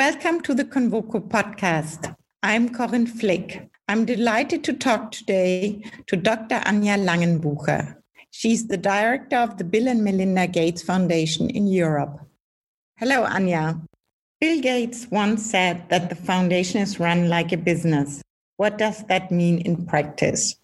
Welcome to the Convoco podcast. I'm Corinne Flick. I'm delighted to talk today to Dr. Anja Langenbucher. She's the director of the Bill and Melinda Gates Foundation in Europe. Hello, Anja. Bill Gates once said that the foundation is run like a business. What does that mean in practice?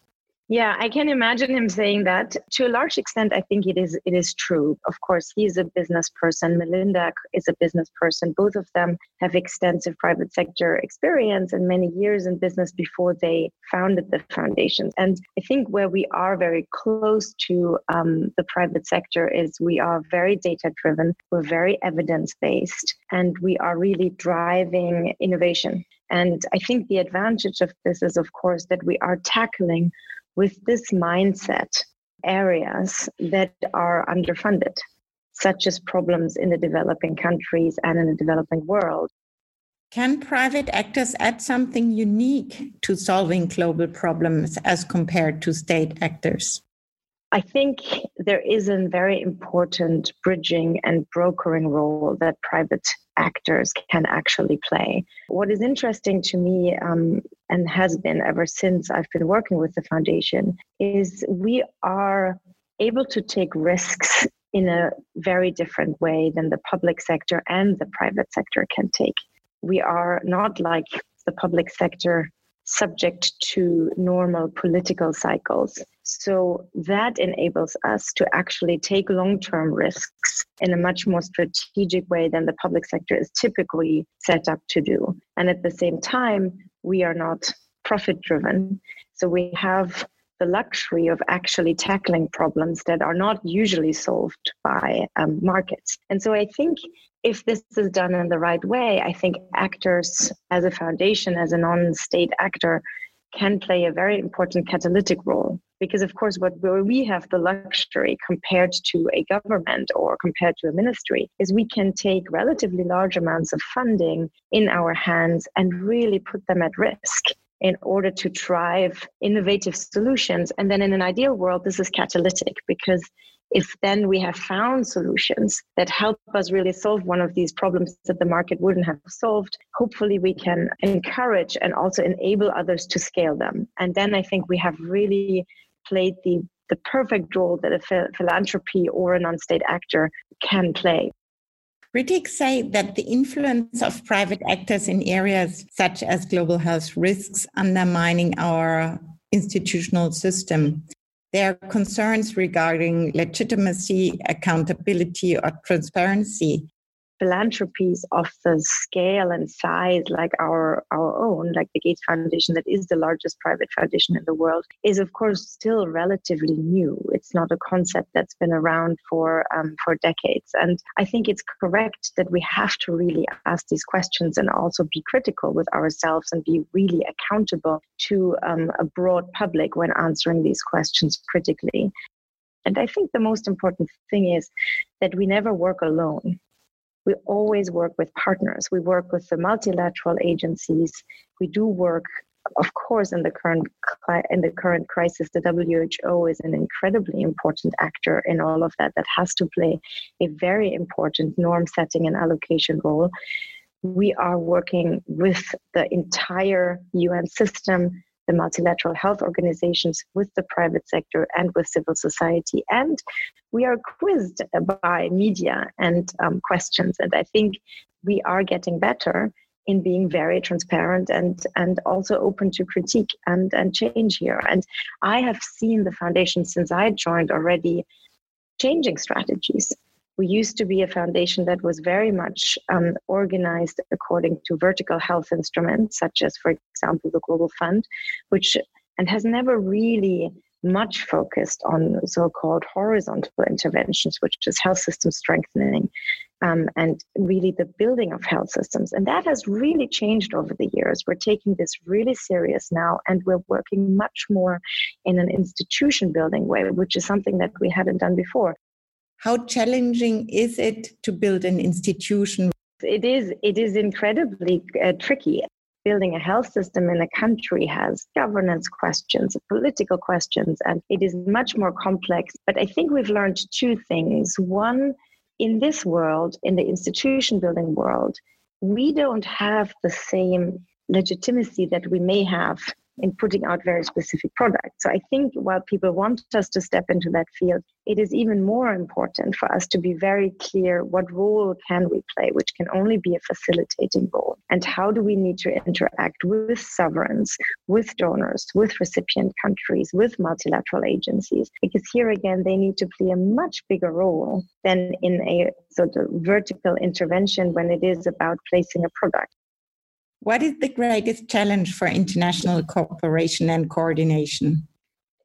Yeah, I can imagine him saying that. To a large extent, I think it is it is true. Of course, he's a business person. Melinda is a business person. Both of them have extensive private sector experience and many years in business before they founded the foundation. And I think where we are very close to um, the private sector is we are very data driven. We're very evidence based, and we are really driving innovation. And I think the advantage of this is, of course, that we are tackling with this mindset areas that are underfunded, such as problems in the developing countries and in the developing world. Can private actors add something unique to solving global problems as compared to state actors? I think there is a very important bridging and brokering role that private actors can actually play. What is interesting to me, um, and has been ever since I've been working with the foundation, is we are able to take risks in a very different way than the public sector and the private sector can take. We are not like the public sector subject to normal political cycles. So that enables us to actually take long term risks in a much more strategic way than the public sector is typically set up to do. And at the same time, we are not profit driven. So we have the luxury of actually tackling problems that are not usually solved by um, markets. And so I think if this is done in the right way, I think actors as a foundation, as a non state actor, can play a very important catalytic role. Because, of course, what we have the luxury compared to a government or compared to a ministry is we can take relatively large amounts of funding in our hands and really put them at risk in order to drive innovative solutions. And then in an ideal world, this is catalytic because if then we have found solutions that help us really solve one of these problems that the market wouldn't have solved, hopefully we can encourage and also enable others to scale them. And then I think we have really played the the perfect role that a philanthropy or a non-state actor can play. Critics say that the influence of private actors in areas such as global health risks undermining our institutional system. There are concerns regarding legitimacy, accountability, or transparency philanthropies of the scale and size like our our own like the gates foundation that is the largest private foundation in the world is of course still relatively new. It's not a concept that's been around for um, for decades. And i think it's correct that we have to really ask these questions and also be critical with ourselves and be really accountable to um, a broad public when answering these questions critically. And I think the most important thing is that we never work alone we always work with partners. We work with the multilateral agencies. We do work, of course, in the current in the current crisis. The WHO is an incredibly important actor in all of that. That has to play a very important norm setting and allocation role. We are working with the entire UN system the multilateral health organizations, with the private sector, and with civil society. And we are quizzed by media and um, questions. And I think we are getting better in being very transparent and and also open to critique and and change here and i have seen the foundation since i joined already changing strategies we used to be a foundation that was very much um, organized according to vertical health instruments, such as, for example, the Global Fund, which and has never really much focused on so-called horizontal interventions, which is health system strengthening um, and really the building of health systems. And that has really changed over the years. We're taking this really serious now, and we're working much more in an institution building way, which is something that we hadn't done before. How challenging is it to build an institution? It is. It is incredibly uh, tricky. Building a health system in a country has governance questions, political questions, and it is much more complex. But I think we've learned two things. One, in this world, in the institution building world, we don't have the same legitimacy that we may have in putting out very specific products. So I think while people want us to step into that field, it is even more important for us to be very clear what role can we play, which can only be a facilitating role. And how do we need to interact with sovereigns, with donors, with recipient countries, with multilateral agencies? Because here again, they need to play a much bigger role than in a sort of vertical intervention when it is about placing a product. What is the greatest challenge for international cooperation and coordination?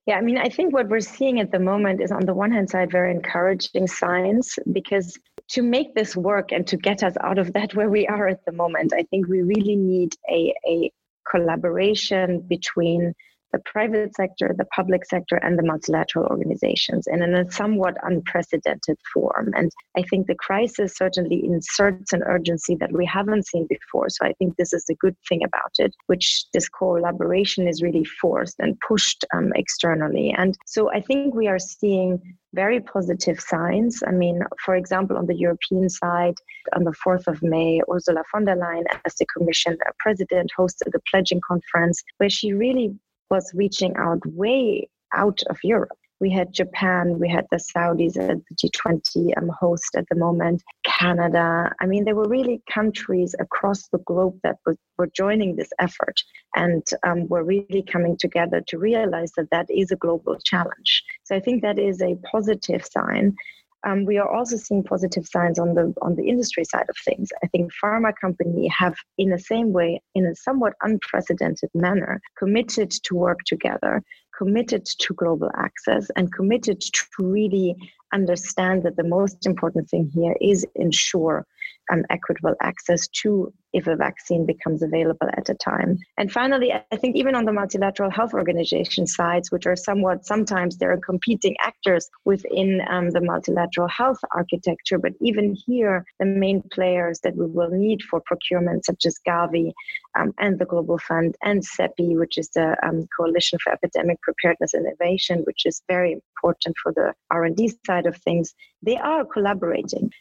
Yeah, I mean, I think what we're seeing at the moment is, on the one hand side, very encouraging signs because to make this work and to get us out of that where we are at the moment, I think we really need a, a collaboration between the private sector, the public sector, and the multilateral organizations in a somewhat unprecedented form. And I think the crisis certainly inserts an urgency that we haven't seen before. So I think this is a good thing about it, which this collaboration is really forced and pushed um, externally. And so I think we are seeing very positive signs. I mean, for example, on the European side, on the 4th of May, Ursula von der Leyen, as the Commission president, hosted a pledging conference where she really was reaching out way out of Europe. We had Japan, we had the Saudis at the G20 um, host at the moment, Canada. I mean, there were really countries across the globe that were, were joining this effort and um, were really coming together to realize that that is a global challenge. So I think that is a positive sign. Um, we are also seeing positive signs on the on the industry side of things. I think pharma companies have, in the same way, in a somewhat unprecedented manner, committed to work together, committed to global access, and committed to really understand that the most important thing here is ensure um, equitable access to if a vaccine becomes available at a time. And finally, I think even on the multilateral health organization sides, which are somewhat sometimes there are competing actors within um, the multilateral health architecture, but even here, the main players that we will need for procurement, such as Gavi um, and the Global Fund and CEPI, which is the um, Coalition for Epidemic Preparedness Innovation, which is very important for the R&D side of things, they are collaborating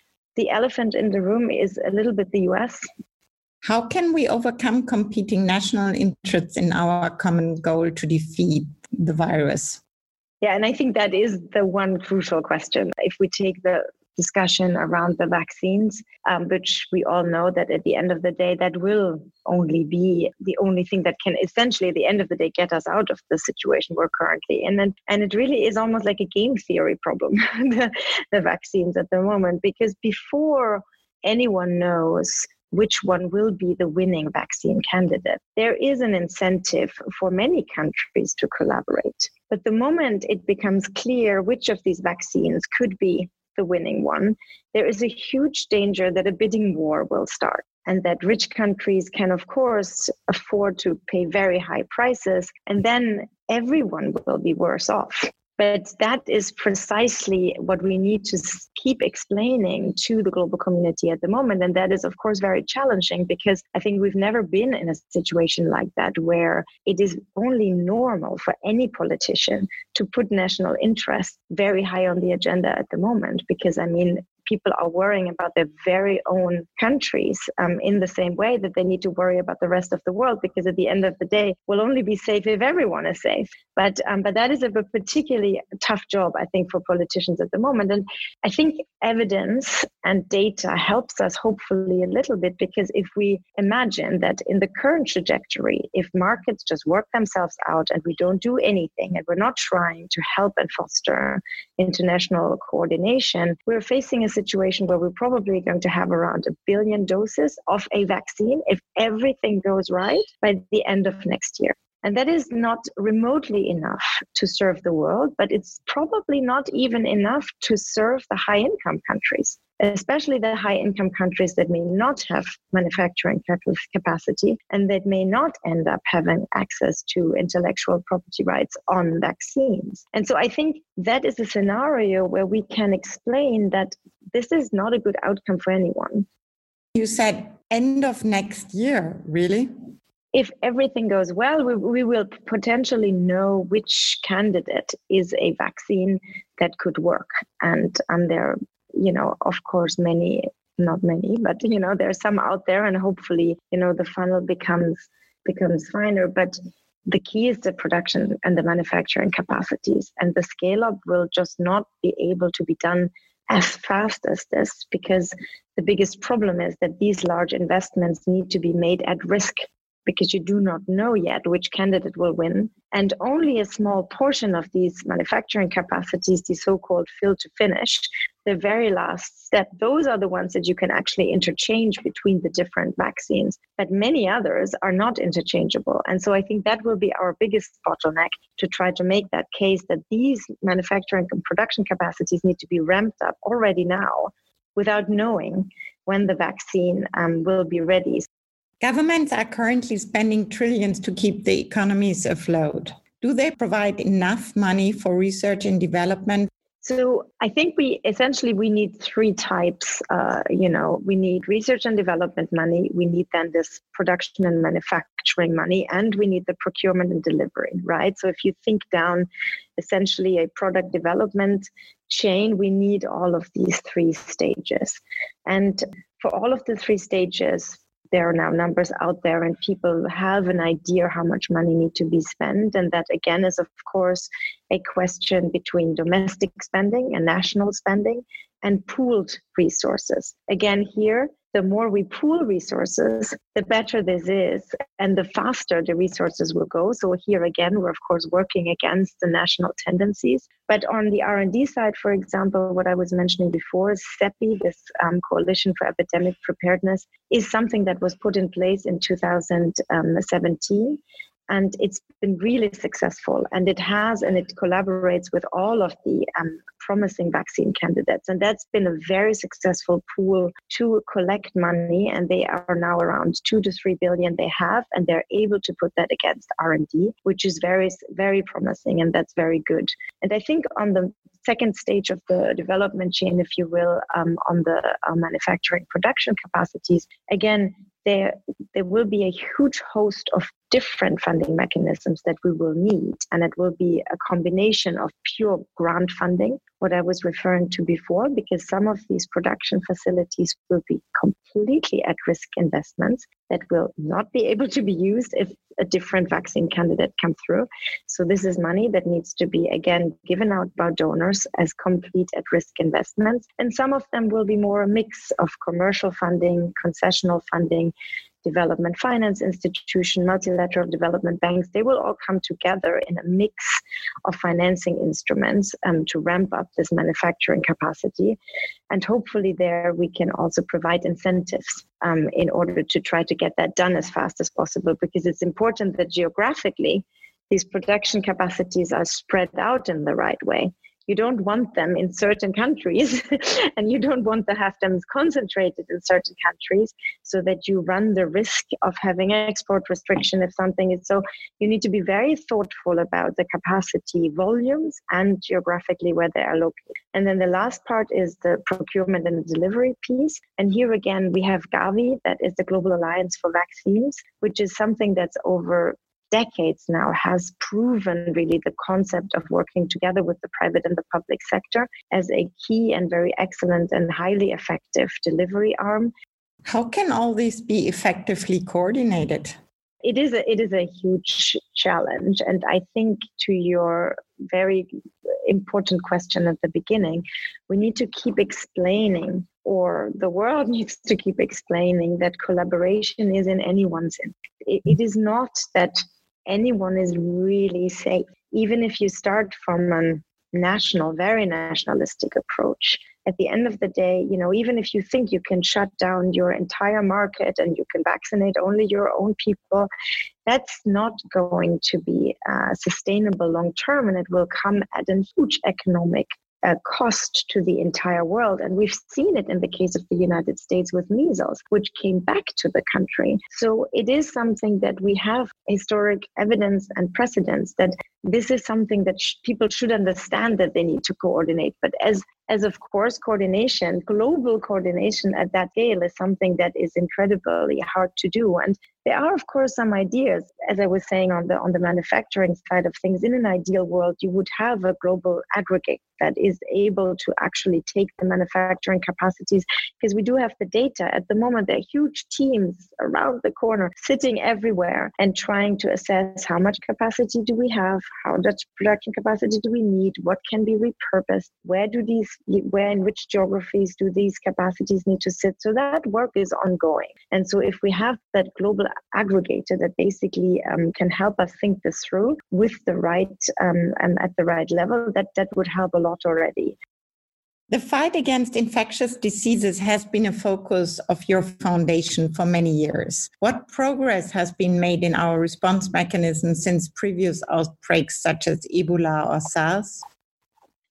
the elephant in the room is a little bit the US. How can we overcome competing national interests in our common goal to defeat the virus? Yeah, and I think that is the one crucial question. If we take the discussion around the vaccines, um, which we all know that at the end of the day, that will only be the only thing that can essentially, at the end of the day, get us out of the situation we're currently in. And, and it really is almost like a game theory problem, the, the vaccines at the moment, because before anyone knows which one will be the winning vaccine candidate. There is an incentive for many countries to collaborate. But the moment it becomes clear which of these vaccines could be the winning one, there is a huge danger that a bidding war will start and that rich countries can, of course, afford to pay very high prices, and then everyone will be worse off. But that is precisely what we need to keep explaining to the global community at the moment. And that is, of course, very challenging because I think we've never been in a situation like that where it is only normal for any politician to put national interest very high on the agenda at the moment. Because, I mean, people are worrying about their very own countries um, in the same way that they need to worry about the rest of the world because at the end of the day we'll only be safe if everyone is safe. But um, but that is a particularly tough job i think for politicians at the moment. And i think evidence and data helps us hopefully a little bit because if we imagine that in the current trajectory if markets just work themselves out and we don't do anything and we're not trying to help and foster international coordination we're facing a situation where we're probably going to have around a billion doses of a vaccine if everything goes right by the end of next year. And that is not remotely enough to serve the world, but it's probably not even enough to serve the high income countries, especially the high income countries that may not have manufacturing capacity and that may not end up having access to intellectual property rights on vaccines. And so I think that is a scenario where we can explain that this is not a good outcome for anyone. You said end of next year, really? if everything goes well, we, we will potentially know which candidate is a vaccine that could work. And, and there are, you know, of course, many not many, but you know, there's some out there, and hopefully, you know, the funnel becomes becomes finer. But the key is the production and the manufacturing capacities, and the scale up will just not be able to be done as fast as this because the biggest problem is that these large investments need to be made at risk because you do not know yet which candidate will win. And only a small portion of these manufacturing capacities, the so called fill to finish, the very last step, those are the ones that you can actually interchange between the different vaccines. But many others are not interchangeable. And so I think that will be our biggest bottleneck to try to make that case that these manufacturing and production capacities need to be ramped up already now without knowing when the vaccine um, will be ready. Governments are currently spending trillions to keep the economies afloat. Do they provide enough money for research and development? So I think we essentially we need three types. Uh, you know, we need research and development money. We need then this production and manufacturing money, and we need the procurement and delivery. Right. So if you think down, essentially a product development chain, we need all of these three stages, and for all of the three stages, there are now numbers out there and people have an idea how much money need to be spent. And that again is of course a question between domestic spending and national spending and pooled resources. Again here the more we pool resources, the better this is, and the faster the resources will go. So here again, we're of course working against the national tendencies. But on the R&D side, for example, what I was mentioning before, CEPI, this um, Coalition for Epidemic Preparedness, is something that was put in place in 2017 and it's been really successful and it has and it collaborates with all of the um, promising vaccine candidates. And that's been a very successful pool to collect money and they are now around 2 to 3 billion they have and they're able to put that against r&d which is very very promising and that's very good. And i think on the second stage of the development chain, if you will, um, on the uh, manufacturing production capacities, again, there there will be a huge host of different funding mechanisms that we will need and it will be a combination of pure grant funding what i was referring to before because some of these production facilities will be completely at risk investments that will not be able to be used if a different vaccine candidate comes through. So this is money that needs to be again given out by donors as complete at risk investments. And some of them will be more a mix of commercial funding concessional funding development finance institution, multilateral development banks, they will all come together in a mix of financing instruments um, to ramp up this manufacturing capacity. And hopefully, there we can also provide incentives um, in order to try to get that done as fast as possible because it's important that geographically these production capacities are spread out in the right way you don't want them in certain countries and you don't want to have them concentrated in certain countries so that you run the risk of having export restriction if something is so you need to be very thoughtful about the capacity volumes and geographically where they are located. And then the last part is the procurement and the delivery piece. And here again we have gavi that is the global alliance for vaccines which is something that's over decades now has proven really the concept of working together with the private and the public sector as a key and very excellent and highly effective delivery arm. How can all this be effectively coordinated? It is a, it is a huge challenge. And I think to your very important question at the beginning, we need to keep explaining or the world needs to keep explaining that collaboration is in anyone's interest. It, it is not that anyone is really safe. Even if you start from a national, very nationalistic approach, at the end of the day, you know, even if you think you can shut down your entire market and you can vaccinate only your own people, that's not going to be uh, sustainable long term and it will come at a huge economic a cost to the entire world. And we've seen it in the case of the United States with measles, which came back to the country. So it is something that we have historic evidence and precedence that this is something that sh- people should understand that they need to coordinate. But as as of course coordination global coordination at that scale is something that is incredibly hard to do. And there are of course some ideas as i was saying on the on the manufacturing side of things. In an ideal world you would have a global aggregate that is able to actually take the manufacturing capacities because we do have the data. At the moment there are huge teams around the corner sitting everywhere and trying to assess how much capacity do we have how much production capacity do we need what can be repurposed where do these where in which geographies do these capacities need to sit so that work is ongoing and so if we have that global aggregator that basically um, can help us think this through with the right um, and at the right level that that would help a lot already the fight against infectious diseases has been a focus of your foundation for many years. What progress has been made in our response mechanism since previous outbreaks such as Ebola or SARS?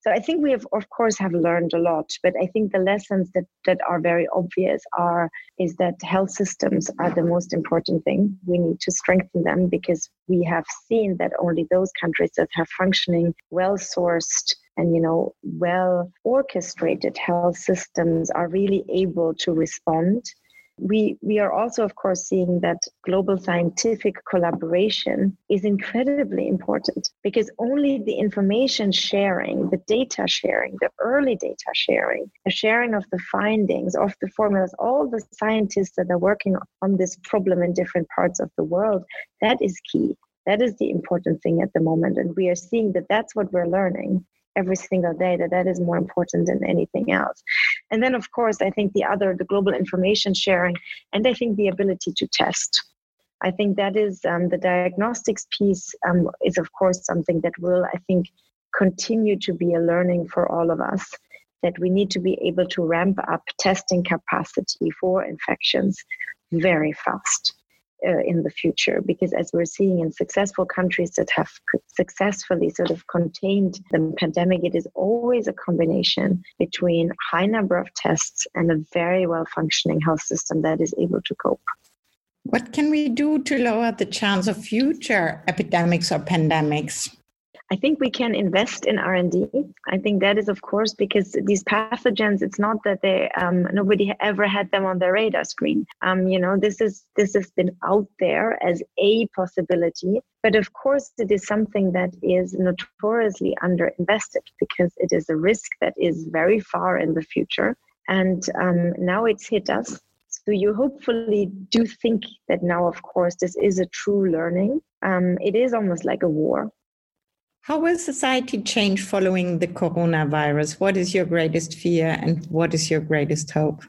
So I think we have, of course, have learned a lot, but I think the lessons that, that are very obvious are is that health systems are the most important thing. We need to strengthen them because we have seen that only those countries that have functioning, well sourced, and you know well orchestrated health systems are really able to respond we we are also of course seeing that global scientific collaboration is incredibly important because only the information sharing the data sharing the early data sharing the sharing of the findings of the formulas all the scientists that are working on this problem in different parts of the world that is key. That is the important thing at the moment and we are seeing that that's what we're learning every single day that that is more important than anything else and then of course i think the other the global information sharing and i think the ability to test. I think that is um, the diagnostics piece um, is of course something that will i think continue to be a learning for all of us that we need to be able to ramp up testing capacity for infections very fast uh, in the future because as we're seeing in successful countries that have successfully sort of contained the pandemic it is always a combination between high number of tests and a very well functioning health system that is able to cope. What can we do to lower the chance of future epidemics or pandemics I think we can invest in R&D. I think that is, of course, because these pathogens. It's not that they um, nobody ever had them on their radar screen. Um, you know, this is this has been out there as a possibility, but of course, it is something that is notoriously underinvested because it is a risk that is very far in the future, and um, now it's hit us. So you hopefully do think that now, of course, this is a true learning. Um, it is almost like a war how will society change following the coronavirus? What is your greatest fear and what is your greatest hope?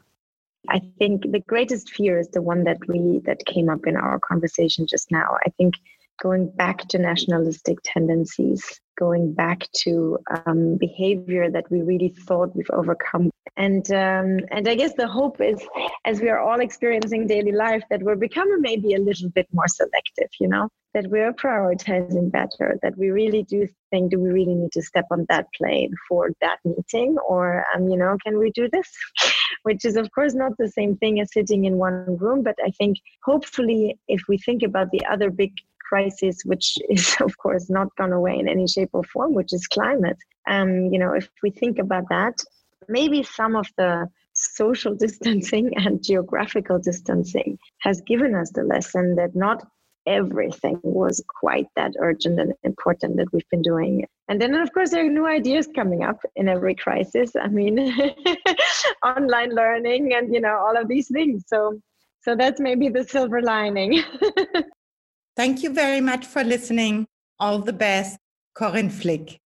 I think the greatest fear is the one that we that came up in our conversation just now. I think going back to nationalistic tendencies, going back to um, behavior that we really thought we've overcome. And um, and I guess the hope is, as we are all experiencing daily life, that we're becoming maybe a little bit more selective. You know, that we're prioritizing better. That we really do think, do we really need to step on that plane for that meeting, or um, you know, can we do this? Which is of course not the same thing as sitting in one room, but I think hopefully, if we think about the other big crisis, which is of course not gone away in any shape or form, which is climate. Um, you know, if we think about that, maybe some of the social distancing and geographical distancing has given us the lesson that not everything was quite that urgent and important that we've been doing. And then, of course, there are new ideas coming up in every crisis. I mean, online learning and you know all of these things. So, so that's maybe the silver lining. Thank you very much for listening. All the best, Corinne Flick.